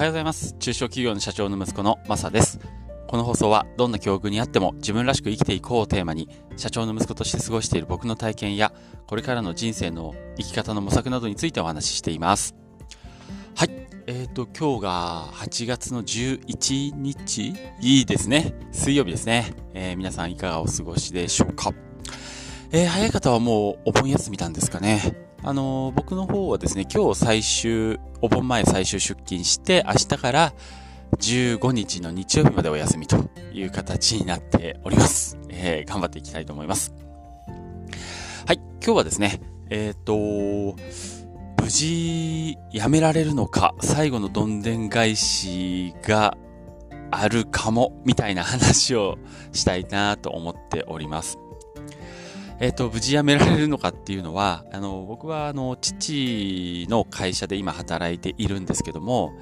はようございます。中小企業の社長の息子のマサです。この放送はどんな境遇にあっても自分らしく生きていこうをテーマに社長の息子として過ごしている僕の体験やこれからの人生の生き方の模索などについてお話ししています。はい。えっ、ー、と、今日が8月の11日？いいですね。水曜日ですね。えー、皆さんいかがお過ごしでしょうか？えー、早い方はもうお盆休みなんですかね。あのー、僕の方はですね、今日最終、お盆前最終出勤して、明日から15日の日曜日までお休みという形になっております。えー、頑張っていきたいと思います。はい、今日はですね、えっ、ー、と、無事辞められるのか、最後のどんでん返しがあるかも、みたいな話をしたいなと思っております。えっ、ー、と、無事辞められるのかっていうのは、あの、僕は、あの、父の会社で今働いているんですけども、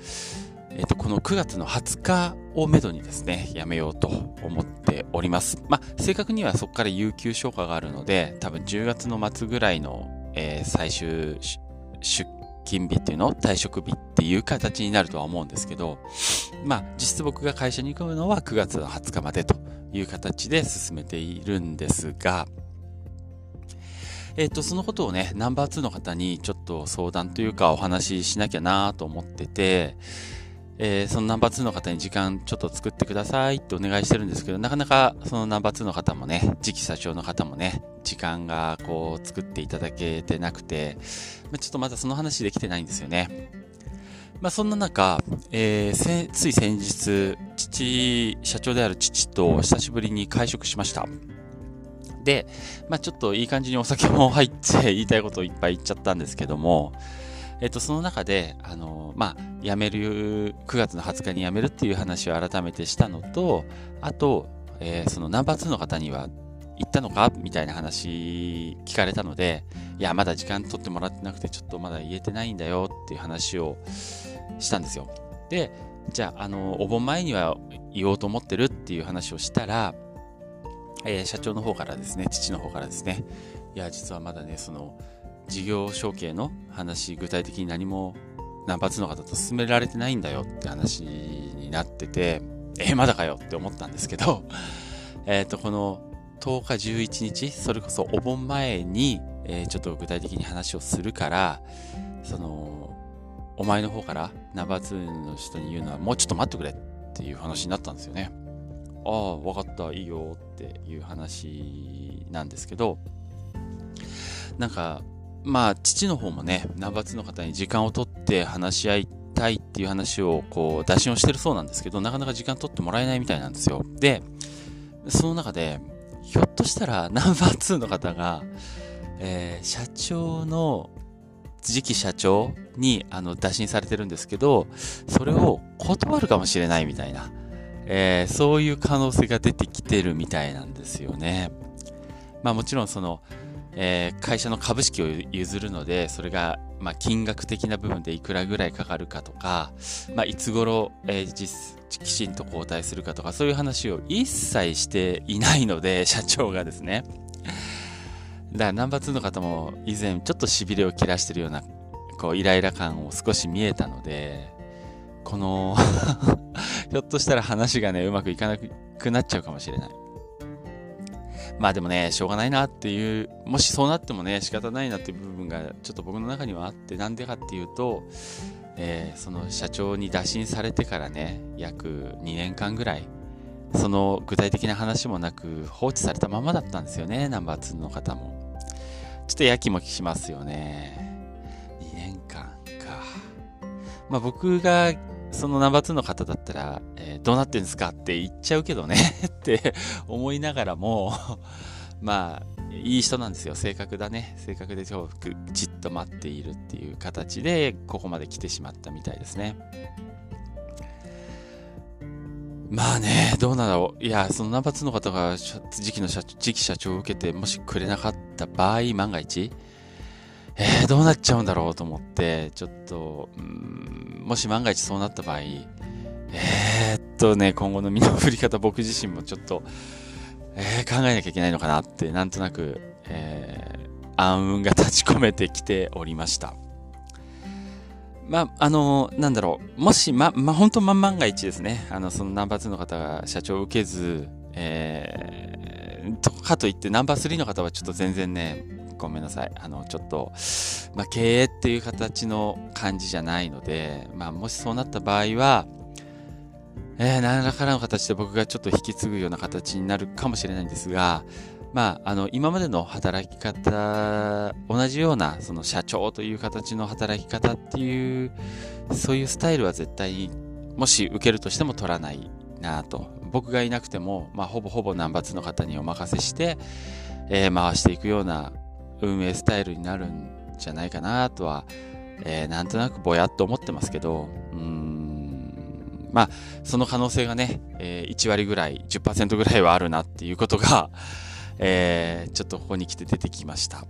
えっ、ー、と、この9月の20日をめどにですね、辞めようと思っております。まあ、正確にはそこから有給消化があるので、多分10月の末ぐらいの、えー、最終出勤日っていうの退職日っていう形になるとは思うんですけど、まあ、実質僕が会社に行くのは9月の20日までという形で進めているんですが、えっ、と、そのことをね、ナンバー2の方にちょっと相談というかお話ししなきゃなと思ってて、えー、そのナンバー2の方に時間ちょっと作ってくださいってお願いしてるんですけど、なかなかそのナンバー2の方もね、次期社長の方もね、時間がこう作っていただけてなくて、ちょっとまだその話できてないんですよね。まあそんな中、えー、つい先日、父、社長である父と久しぶりに会食しました。で、まあ、ちょっといい感じにお酒も入って言いたいことをいっぱい言っちゃったんですけども、えっと、その中で、あの、まあ、辞める、9月の20日に辞めるっていう話を改めてしたのと、あと、えー、そのナンバー2の方には行ったのかみたいな話聞かれたので、いや、まだ時間取ってもらってなくて、ちょっとまだ言えてないんだよっていう話をしたんですよ。で、じゃあ、あの、お盆前には言おうと思ってるっていう話をしたら、えー、社長の方からですね、父の方からですね、いや、実はまだね、その、事業承継の話、具体的に何もナンバー2の方と進められてないんだよって話になってて、えー、まだかよって思ったんですけど、えっと、この10日11日、それこそお盆前に、えー、ちょっと具体的に話をするから、その、お前の方からナンバー2の人に言うのはもうちょっと待ってくれっていう話になったんですよね。ああ、わかった、いいよっていう話なんですけど、なんか、まあ、父の方もね、ナンバー2の方に時間を取って話し合いたいっていう話を、こう、打診をしてるそうなんですけど、なかなか時間取ってもらえないみたいなんですよ。で、その中で、ひょっとしたらナンバー2の方が、えー、社長の次期社長にあの打診されてるんですけど、それを断るかもしれないみたいな。えー、そういう可能性が出てきてるみたいなんですよね。まあもちろんその、えー、会社の株式を譲るので、それが、まあ、金額的な部分でいくらぐらいかかるかとか、まあ、いつ頃、えー、実、きちんと交代するかとか、そういう話を一切していないので、社長がですね。だからナンバー2の方も以前ちょっと痺れを切らしてるような、こう、イライラ感を少し見えたので、このひょっとしたら話がね、うまくいかなくなっちゃうかもしれない。まあでもね、しょうがないなっていう、もしそうなってもね、仕方ないなっていう部分がちょっと僕の中にはあって、なんでかっていうと、えー、その社長に打診されてからね、約2年間ぐらい、その具体的な話もなく放置されたままだったんですよね、ナンバー2の方も。ちょっとやきもきしますよね。2年間か。まあ僕がそのナンバー2の方だったら、えー、どうなってんですかって言っちゃうけどね って思いながらも まあ、いい人なんですよ。性格だね。性格でじっと待っているっていう形で、ここまで来てしまったみたいですね。まあね、どうなんだろう。いや、そのナンバー2の方が次期の社長次期社長を受けて、もしくれなかった場合、万が一、どうなっちゃうんだろうと思って、ちょっと、うん、もし万が一そうなった場合、えー、っとね、今後の身の振り方、僕自身もちょっと、えー、考えなきゃいけないのかなって、なんとなく、えー、暗雲が立ち込めてきておりました。まあ、あの、なんだろう。もし、ま、ま、本当万万が一ですね。あの、そのナンバー2の方が社長を受けず、えー、とかといってナンバー3の方はちょっと全然ね、ごめんなさい。あの、ちょっと、まあ、経営っていう形の感じじゃないので、まあ、もしそうなった場合は、えー、何らかの形で僕がちょっと引き継ぐような形になるかもしれないんですが、まあ、あの、今までの働き方、同じような、その社長という形の働き方っていう、そういうスタイルは絶対、もし受けるとしても取らないなと。僕がいなくても、まあ、ほぼほぼナンバー2の方にお任せして、えー、回していくような運営スタイルになるんじゃないかなとは、えー、なんとなくぼやっと思ってますけど、うん、まあ、その可能性がね、えー、1割ぐらい、10%ぐらいはあるなっていうことが、えー、ちょっとここに来て出てきました。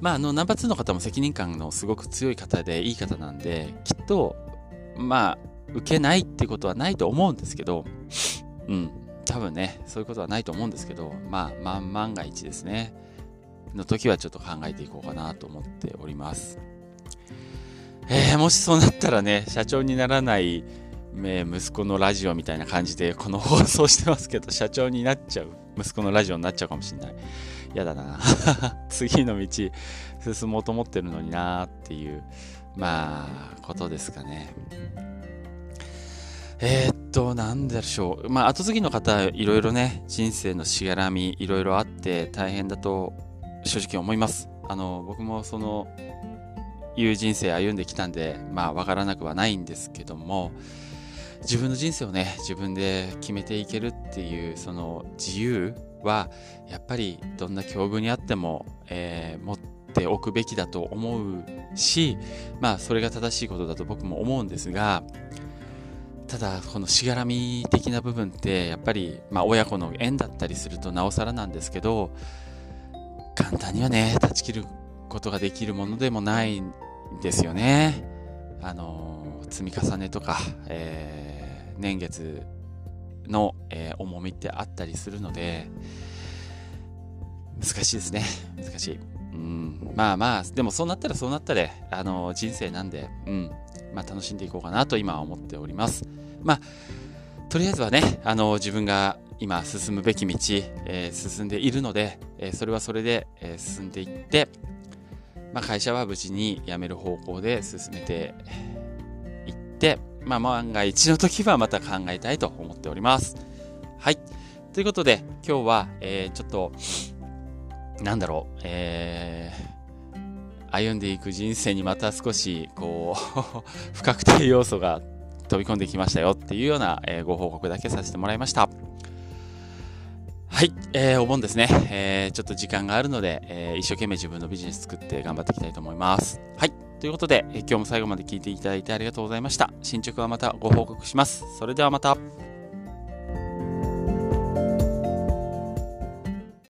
まあ、あの、ナンバー2の方も責任感のすごく強い方でいい方なんで、きっと、まあ、受けないってことはないと思うんですけど、うん、多分ね、そういうことはないと思うんですけど、まあ、万万が一ですね、の時はちょっと考えていこうかなと思っております。えー、もしそうなったらね、社長にならない息子のラジオみたいな感じでこの放送してますけど、社長になっちゃう。息子のラジオになっちゃうかもしれない。やだな。次の道進もうと思ってるのになーっていう、まあ、ことですかね。えー、っと、なんでしょう。まあ、後継ぎの方、いろいろね、人生のしがらみ、いろいろあって大変だと正直思います。あの、僕もその、いう人生歩んできたんで、まあ、わからなくはないんですけども、自分の人生をね自分で決めていけるっていうその自由はやっぱりどんな境遇にあっても、えー、持っておくべきだと思うしまあそれが正しいことだと僕も思うんですがただこのしがらみ的な部分ってやっぱり、まあ、親子の縁だったりするとなおさらなんですけど簡単にはね断ち切ることができるものでもないんですよね。あの積み重ねとか、えー年月の、えー、重みってあったりするので、難しいですね。難しい。うん、まあまあ、でもそうなったらそうなったで、あの、人生なんで、うん、まあ楽しんでいこうかなと今は思っております。まあ、とりあえずはね、あの、自分が今進むべき道、えー、進んでいるので、えー、それはそれで、え、進んでいって、まあ会社は無事に辞める方向で進めていって、まあ、万が一の時はまた考えたいと思っております。はい。ということで、今日は、え、ちょっと、なんだろう、え、歩んでいく人生にまた少し、こう 不確定要素が飛び込んできましたよっていうような、え、ご報告だけさせてもらいました。はい、えー、お盆ですね、えー、ちょっと時間があるので、えー、一生懸命自分のビジネス作って頑張っていきたいと思います。はい。ということで、えー今日も最後まで聞いていただいてありがとうございました。進捗はまたご報告します。それではまた。